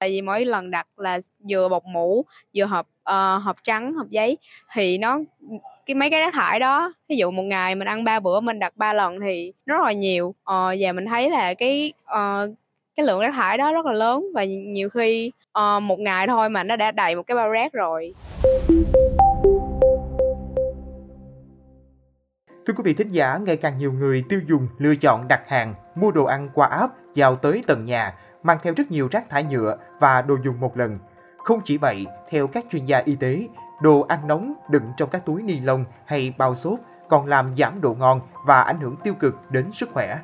tại vì mỗi lần đặt là vừa bọc mũ vừa hộp uh, hộp trắng hộp giấy thì nó cái mấy cái rác thải đó ví dụ một ngày mình ăn ba bữa mình đặt ba lần thì rất là nhiều. Ờ, và mình thấy là cái uh, cái lượng rác thải đó rất là lớn và nhiều khi uh, một ngày thôi mà nó đã đầy một cái bao rác rồi. Thưa quý vị thính giả, ngày càng nhiều người tiêu dùng lựa chọn đặt hàng, mua đồ ăn qua app, giao tới tận nhà, mang theo rất nhiều rác thải nhựa và đồ dùng một lần. Không chỉ vậy, theo các chuyên gia y tế, đồ ăn nóng đựng trong các túi ni lông hay bao xốp còn làm giảm độ ngon và ảnh hưởng tiêu cực đến sức khỏe.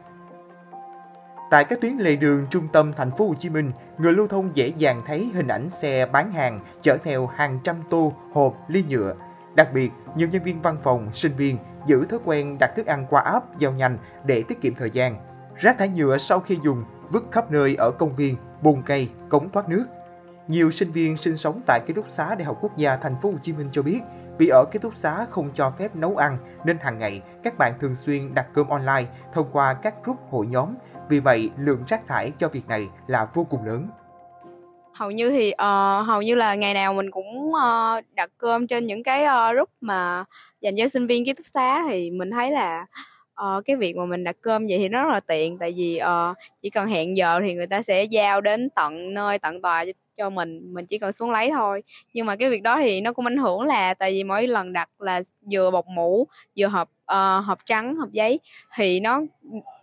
Tại các tuyến lề đường trung tâm thành phố Hồ Chí Minh, người lưu thông dễ dàng thấy hình ảnh xe bán hàng chở theo hàng trăm tô, hộp, ly nhựa. Đặc biệt, nhiều nhân viên văn phòng, sinh viên giữ thói quen đặt thức ăn qua app giao nhanh để tiết kiệm thời gian. Rác thải nhựa sau khi dùng vứt khắp nơi ở công viên, bồn cây, cống thoát nước. Nhiều sinh viên sinh sống tại ký túc xá Đại học Quốc gia Thành phố Hồ Chí Minh cho biết, vì ở ký túc xá không cho phép nấu ăn nên hàng ngày các bạn thường xuyên đặt cơm online thông qua các group hội nhóm. Vì vậy, lượng rác thải cho việc này là vô cùng lớn. Hầu như thì uh, hầu như là ngày nào mình cũng uh, đặt cơm trên những cái uh, group mà dành cho sinh viên ký túc xá thì mình thấy là uh, cái việc mà mình đặt cơm vậy thì nó rất là tiện tại vì uh, chỉ cần hẹn giờ thì người ta sẽ giao đến tận nơi tận tòa cho mình mình chỉ cần xuống lấy thôi. Nhưng mà cái việc đó thì nó cũng ảnh hưởng là tại vì mỗi lần đặt là vừa bọc mũ vừa hộp uh, hộp trắng hộp giấy thì nó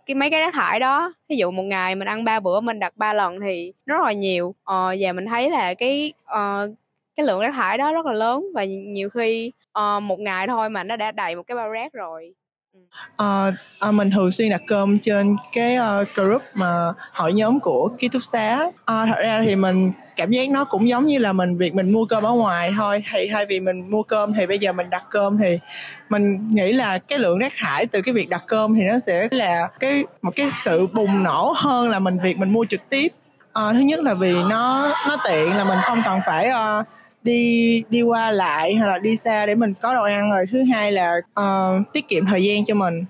cái mấy cái rác thải đó ví dụ một ngày mình ăn ba bữa mình đặt ba lần thì rất là nhiều. Uh, và mình thấy là cái uh, cái lượng rác thải đó rất là lớn và nhiều khi uh, một ngày thôi mà nó đã đầy một cái bao rác rồi. Uh, uh, mình thường xuyên đặt cơm trên cái uh, group mà hội nhóm của ký túc xá. Uh, thật ra thì mình cảm giác nó cũng giống như là mình việc mình mua cơm ở ngoài thôi. Thì thay vì mình mua cơm thì bây giờ mình đặt cơm thì mình nghĩ là cái lượng rác thải từ cái việc đặt cơm thì nó sẽ là cái một cái sự bùng nổ hơn là mình việc mình mua trực tiếp. Uh, thứ nhất là vì nó nó tiện là mình không cần phải uh, đi đi qua lại hay là đi xa để mình có đồ ăn rồi thứ hai là uh, tiết kiệm thời gian cho mình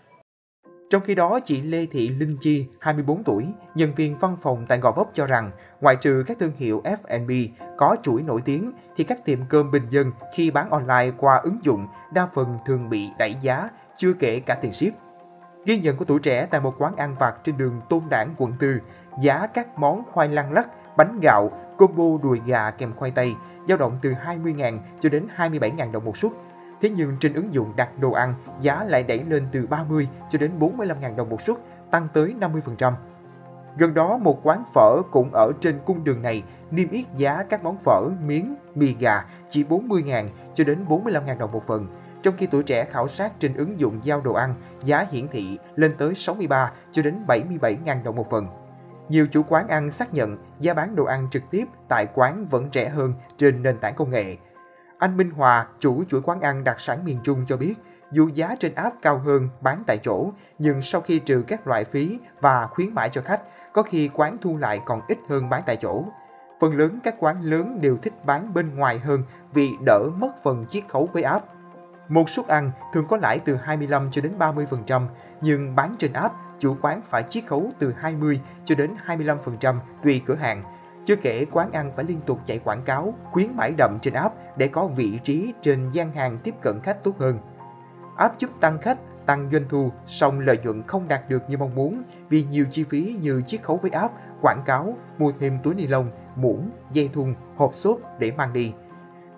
trong khi đó, chị Lê Thị Linh Chi, 24 tuổi, nhân viên văn phòng tại Gò Vấp cho rằng, ngoại trừ các thương hiệu F&B có chuỗi nổi tiếng, thì các tiệm cơm bình dân khi bán online qua ứng dụng đa phần thường bị đẩy giá, chưa kể cả tiền ship. Ghi nhận của tuổi trẻ tại một quán ăn vặt trên đường Tôn Đảng, quận 4, giá các món khoai lang lắc, bánh gạo, combo đùi gà kèm khoai tây dao động từ 20.000 cho đến 27.000 đồng một suất. Thế nhưng trên ứng dụng đặt đồ ăn, giá lại đẩy lên từ 30 cho đến 45.000 đồng một suất, tăng tới 50%. Gần đó, một quán phở cũng ở trên cung đường này niêm yết giá các món phở, miếng, mì gà chỉ 40.000 cho đến 45.000 đồng một phần. Trong khi tuổi trẻ khảo sát trên ứng dụng giao đồ ăn, giá hiển thị lên tới 63 cho đến 77.000 đồng một phần. Nhiều chủ quán ăn xác nhận giá bán đồ ăn trực tiếp tại quán vẫn rẻ hơn trên nền tảng công nghệ. Anh Minh Hòa, chủ chuỗi quán ăn đặc sản miền Trung cho biết, dù giá trên app cao hơn bán tại chỗ, nhưng sau khi trừ các loại phí và khuyến mãi cho khách, có khi quán thu lại còn ít hơn bán tại chỗ. Phần lớn các quán lớn đều thích bán bên ngoài hơn vì đỡ mất phần chiết khấu với app. Một suất ăn thường có lãi từ 25 cho đến 30%, nhưng bán trên app chủ quán phải chiết khấu từ 20 cho đến 25% tùy cửa hàng. Chưa kể quán ăn phải liên tục chạy quảng cáo, khuyến mãi đậm trên app để có vị trí trên gian hàng tiếp cận khách tốt hơn. App giúp tăng khách, tăng doanh thu, song lợi nhuận không đạt được như mong muốn vì nhiều chi phí như chiết khấu với app, quảng cáo, mua thêm túi ni lông, muỗng, dây thun, hộp xốp để mang đi.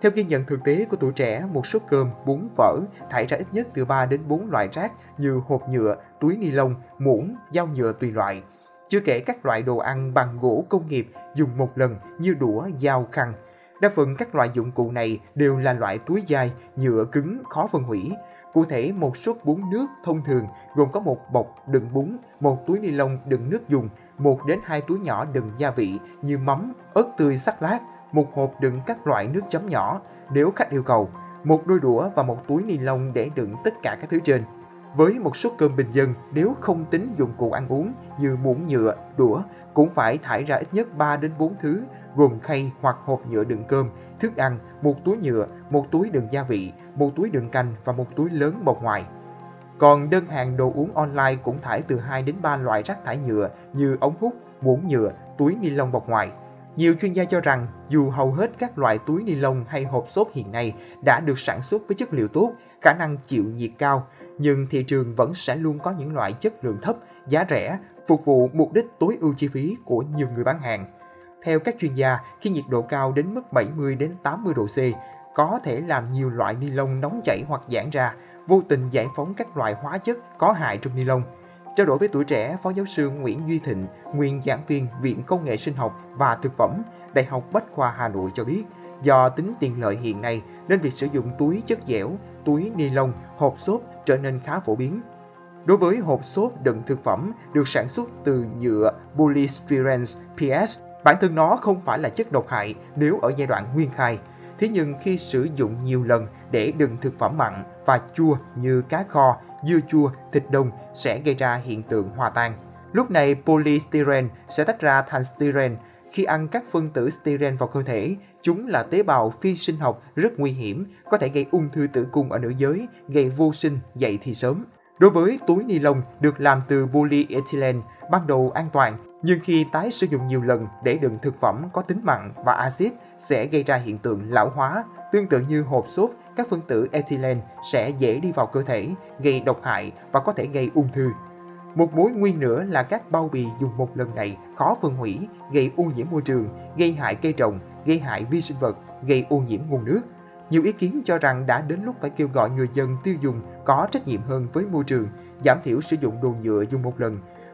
Theo ghi nhận thực tế của tuổi trẻ, một suất cơm, bún, phở thải ra ít nhất từ 3 đến 4 loại rác như hộp nhựa, túi ni lông, muỗng, dao nhựa tùy loại. Chưa kể các loại đồ ăn bằng gỗ công nghiệp dùng một lần như đũa, dao, khăn. Đa phần các loại dụng cụ này đều là loại túi dai, nhựa cứng, khó phân hủy. Cụ thể, một suất bún nước thông thường gồm có một bọc đựng bún, một túi ni lông đựng nước dùng, một đến hai túi nhỏ đựng gia vị như mắm, ớt tươi sắc lát, một hộp đựng các loại nước chấm nhỏ nếu khách yêu cầu, một đôi đũa và một túi ni lông để đựng tất cả các thứ trên. Với một suất cơm bình dân, nếu không tính dụng cụ ăn uống như muỗng nhựa, đũa, cũng phải thải ra ít nhất 3 đến 4 thứ, gồm khay hoặc hộp nhựa đựng cơm, thức ăn, một túi nhựa, một túi đựng gia vị, một túi đựng canh và một túi lớn bọc ngoài. Còn đơn hàng đồ uống online cũng thải từ 2 đến 3 loại rác thải nhựa như ống hút, muỗng nhựa, túi ni lông bọc ngoài. Nhiều chuyên gia cho rằng dù hầu hết các loại túi ni lông hay hộp xốp hiện nay đã được sản xuất với chất liệu tốt, khả năng chịu nhiệt cao, nhưng thị trường vẫn sẽ luôn có những loại chất lượng thấp, giá rẻ, phục vụ mục đích tối ưu chi phí của nhiều người bán hàng. Theo các chuyên gia, khi nhiệt độ cao đến mức 70 đến 80 độ C, có thể làm nhiều loại ni lông nóng chảy hoặc giãn ra, vô tình giải phóng các loại hóa chất có hại trong ni lông. Trao đổi với tuổi trẻ, Phó giáo sư Nguyễn Duy Thịnh, nguyên giảng viên Viện Công nghệ Sinh học và Thực phẩm, Đại học Bách khoa Hà Nội cho biết, do tính tiện lợi hiện nay nên việc sử dụng túi chất dẻo, túi ni lông, hộp xốp trở nên khá phổ biến. Đối với hộp xốp đựng thực phẩm được sản xuất từ nhựa polystyrene PS, bản thân nó không phải là chất độc hại nếu ở giai đoạn nguyên khai. Thế nhưng khi sử dụng nhiều lần để đựng thực phẩm mặn và chua như cá kho, dưa chua, thịt đông sẽ gây ra hiện tượng hòa tan. Lúc này polystyrene sẽ tách ra thành styrene. Khi ăn các phân tử styrene vào cơ thể, chúng là tế bào phi sinh học rất nguy hiểm, có thể gây ung thư tử cung ở nữ giới, gây vô sinh, dậy thì sớm. Đối với túi ni lông được làm từ polyethylene, ban đầu an toàn, nhưng khi tái sử dụng nhiều lần để đựng thực phẩm có tính mặn và axit sẽ gây ra hiện tượng lão hóa, tương tự như hộp xốp, các phân tử ethylene sẽ dễ đi vào cơ thể, gây độc hại và có thể gây ung thư. Một mối nguy nữa là các bao bì dùng một lần này khó phân hủy, gây ô nhiễm môi trường, gây hại cây trồng, gây hại vi sinh vật, gây ô nhiễm nguồn nước. Nhiều ý kiến cho rằng đã đến lúc phải kêu gọi người dân tiêu dùng có trách nhiệm hơn với môi trường, giảm thiểu sử dụng đồ nhựa dùng một lần,